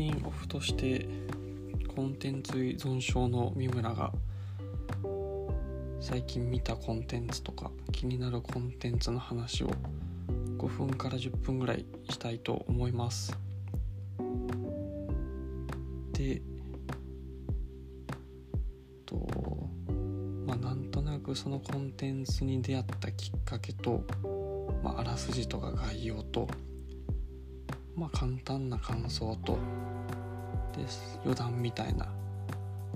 ピンオフとしてコンテンツ依存症の三村が最近見たコンテンツとか気になるコンテンツの話を5分から10分ぐらいしたいと思います。でとまあなんとなくそのコンテンツに出会ったきっかけと、まあ、あらすじとか概要とまあ簡単な感想とです。余談みたいな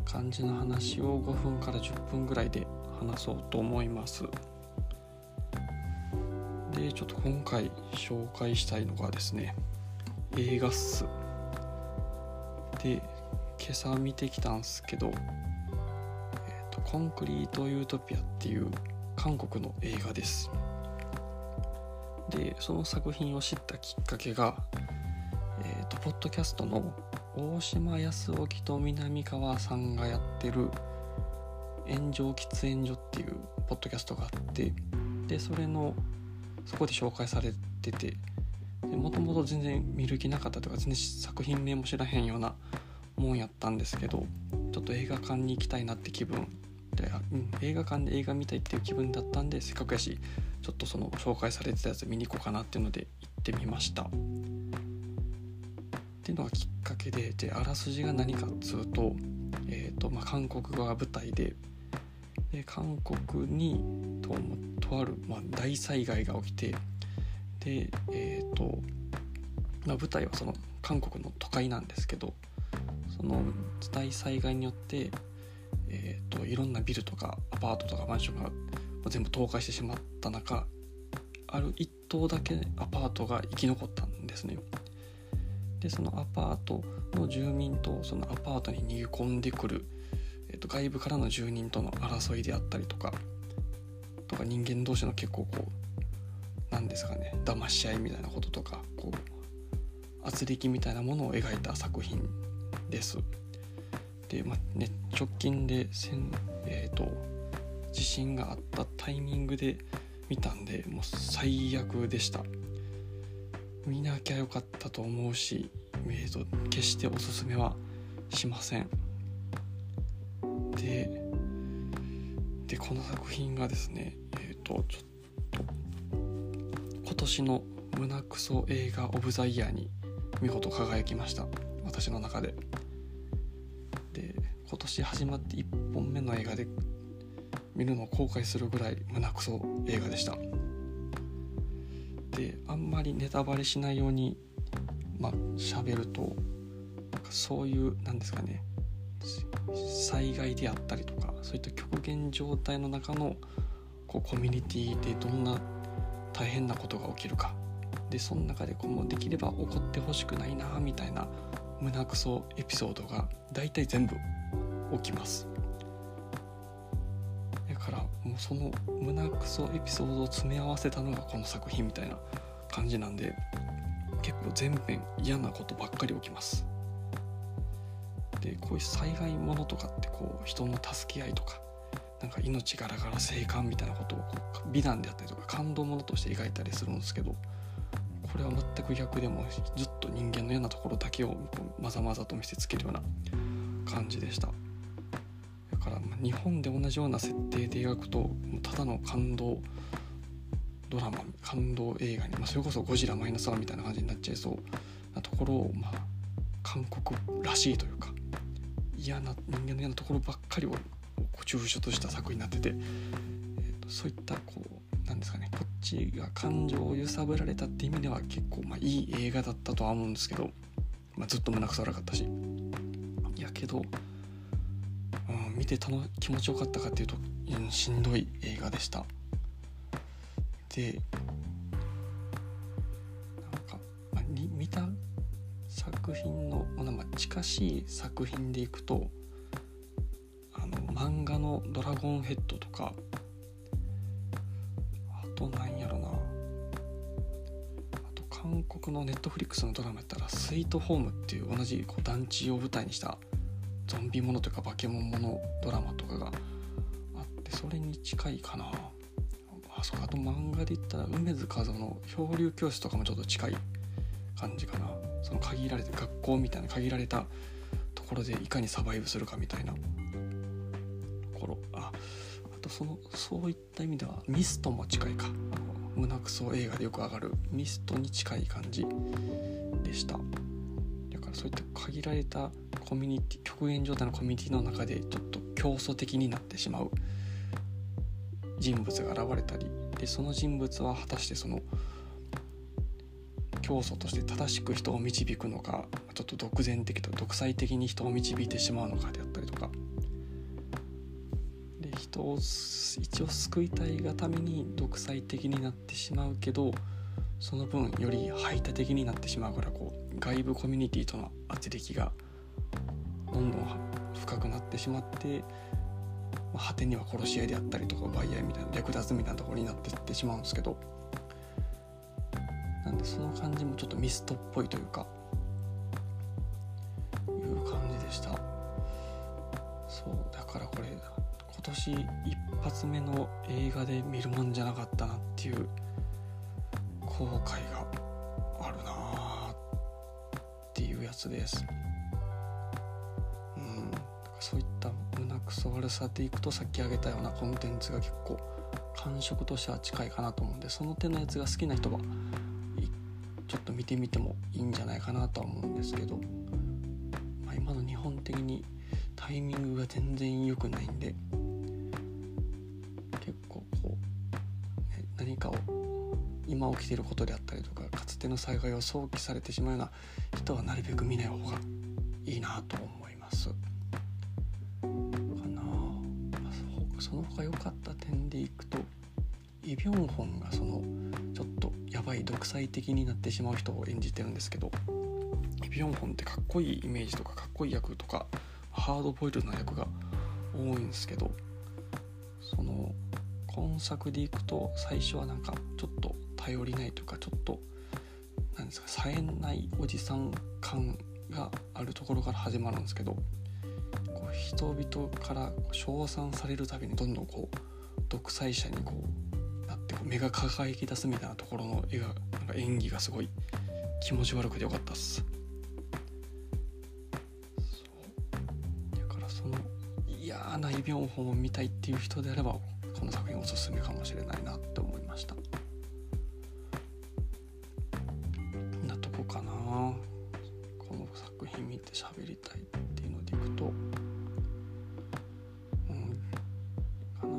感じの話を5分から10分ぐらいで話そうと思います。でちょっと今回紹介したいのがですね映画っす。で今朝見てきたんすけど、えーと「コンクリート・ユートピア」っていう韓国の映画です。でその作品を知ったきっかけがえーと、ポッドキャストの大島康沖と南川さんがやってる「炎上喫煙所」っていうポッドキャストがあってでそれのそこで紹介されててもともと全然見る気なかったとか全然作品名も知らへんようなもんやったんですけどちょっと映画館に行きたいなって気分で、うん、映画館で映画見たいっていう気分だったんでせっかくやしちょっとその紹介されてたやつ見に行こうかなっていうので行ってみました。っていうのがきっかけでであらすじが何かっつうと,、えーとまあ、韓国が舞台でで韓国にととある、まあ、大災害が起きてでえ、ー、と、まあ、舞台はその韓国の都会なんですけどその大災害によって、えーと、いろんなビルとかアパートとかマンションが全部倒壊してしまった中ある一棟だけアパートが生き残ったんですね。でそのアパートの住民とそのアパートに逃げ込んでくる、えー、と外部からの住人との争いであったりとかとか人間同士の結構こう何ですかね騙し合いみたいなこととかこう圧力みたいなものを描いた作品です。で、まあね、直近で、えーと地震があったタイミングで見たんでもう最悪でした。見なきゃよかったと思うし、えーと、決しておすすめはしません。ででこの作品がですねえっ、ー、とちょっと今年の胸クソ映画オブザイヤーに見事輝きました。私の中で。で今年始まって1本目の映画で見るのを後悔するぐらい胸クソ映画でした。であんまりネタバレしないようにまあ喋るとなんかそういうなんですかね災害であったりとかそういった極限状態の中のこうコミュニティでどんな大変なことが起きるか。でその中でこうもできれば起こってほしくないなみたいな胸くそエピソードが大体全部起きます。だからもうその胸くそエピソードを詰め合わせたのがこの作品みたいな感じなんで結構全編嫌なことばっかり起きますでこういう災害ものとかってこう人の助け合いとかなんか命柄がら生還みたいなことをこう美談であったりとか感動ものとして描いたりするんですけどこれは全く逆でもずっと人間の嫌なところだけをまざまざと見せつけるような感じでした。から日本で同じような設定で描くとただの感動ドラマ感動映画に、まあ、それこそゴジラマイナスワンみたいな感じになっちゃいそうなところを、まあ、韓国らしいというか嫌な人間の嫌なところばっかりを抽象とした作品になってて、えーと、そういったこうなんですかねこっちが感情を揺さぶられたって意味では結構、まあ、いい映画だったとは思うんですけど、まあ、ずっと胸くそ悪かったし。いやけどうん、見てたの気持ちよかったかっていうと、うん、しんどい映画でした。でなんか、まあ、見た作品の、まあ、近しい作品でいくとあの漫画の「ドラゴンヘッド」とかあとなんやろな。あと韓国のネットフリックスのドラマやったら「スイートホーム」っていう同じこう団地を舞台にしたゾンビものというか化け物ものドラマとかがあってそれに近いかな。そうあと漫画で言ったら梅津和夫の漂流教室とかもちょっと近い感じかな。その限られた学校みたいな限られたところでいかにサバイブするかみたいな。ところああとそのそういった意味ではミストも近いか。胸クソ映画でよく上がるミストに近い感じでした。だからそういった限られたコミュニティ極限状態のコミュニティの中でちょっと競争的になってしまう。人物が現れたりでその人物は果たしてその教祖として正しく人を導くのかちょっと独善的と独裁的に人を導いてしまうのかであったりとか。で人を一応救いたいがために独裁的になってしまうけどその分より排他的になってしまうからこう外部コミュニティとの圧力がどんどん深くなってしまってまあ果てには殺し合いであったりとか奪い合いみたいな略奪みたいなところになっていってしまうんですけどなんでその感じもちょっとミストっぽいというかいう感じでした。そうだからこれ今年一発目の映画で見るもんじゃなかったなっていう後悔があるなっていうやつです。うんそういった胸くそ悪さでいくとさっき挙げたようなコンテンツが結構感触としては近いかなと思うんでその手のやつが好きな人はちょっと見てみてもいいんじゃないかなとは思うんですけど、まあ、今の日本的にタイミングが全然良くないんで結構こう、ね、何かを今起きてることであったりとかかつての災害を想起されてしまうような人はなるべく見ない方がいいなと思います。その他良かった点でいくとイ・ビョンホンがそのちょっとやばい独裁的になってしまう人を演じてるんですけどイ・ビョンホンってかっこいいイメージとかかっこいい役とかハードボイルドな役が多いんですけどその今作でいくと最初はなんかちょっと頼りないというかちょっとなんですか冴えないおじさん感があるところから始まるんですけどこう人々から称賛されるたびにどんどんこう独裁者にこうなってこう目が輝き出すみたいなところの絵がなんか演技がすごい気持ち悪くてよかったっす。だからその嫌なイ・ビョンホンを見たいっていう人であればこの作品おすすめかもしれないなって思いました。なとこかな。この作品見て喋りたい。くと。うん。かな。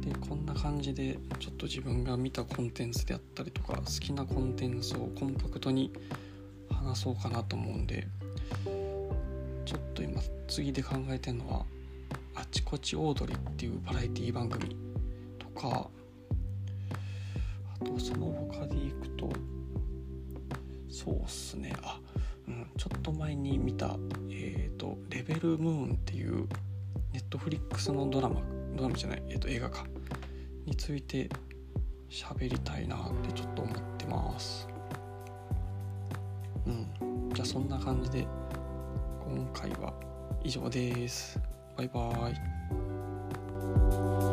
でこんな感じでちょっと自分が見たコンテンツであったりとか好きなコンテンツをコンパクトに話そうかなと思うんでちょっと今次で考えてるのは「あちこちオードリー」っていうバラエティ番組とかあとその他でいくとそうっすね。あ、うん、ちょっと前に見た「えーと、レベルムーン」っていうネットフリックスのドラマドラマじゃない、えーと映画かについて喋りたいなってちょっと思ってます。うん。じゃあそんな感じで今回は以上です。バイバーイ。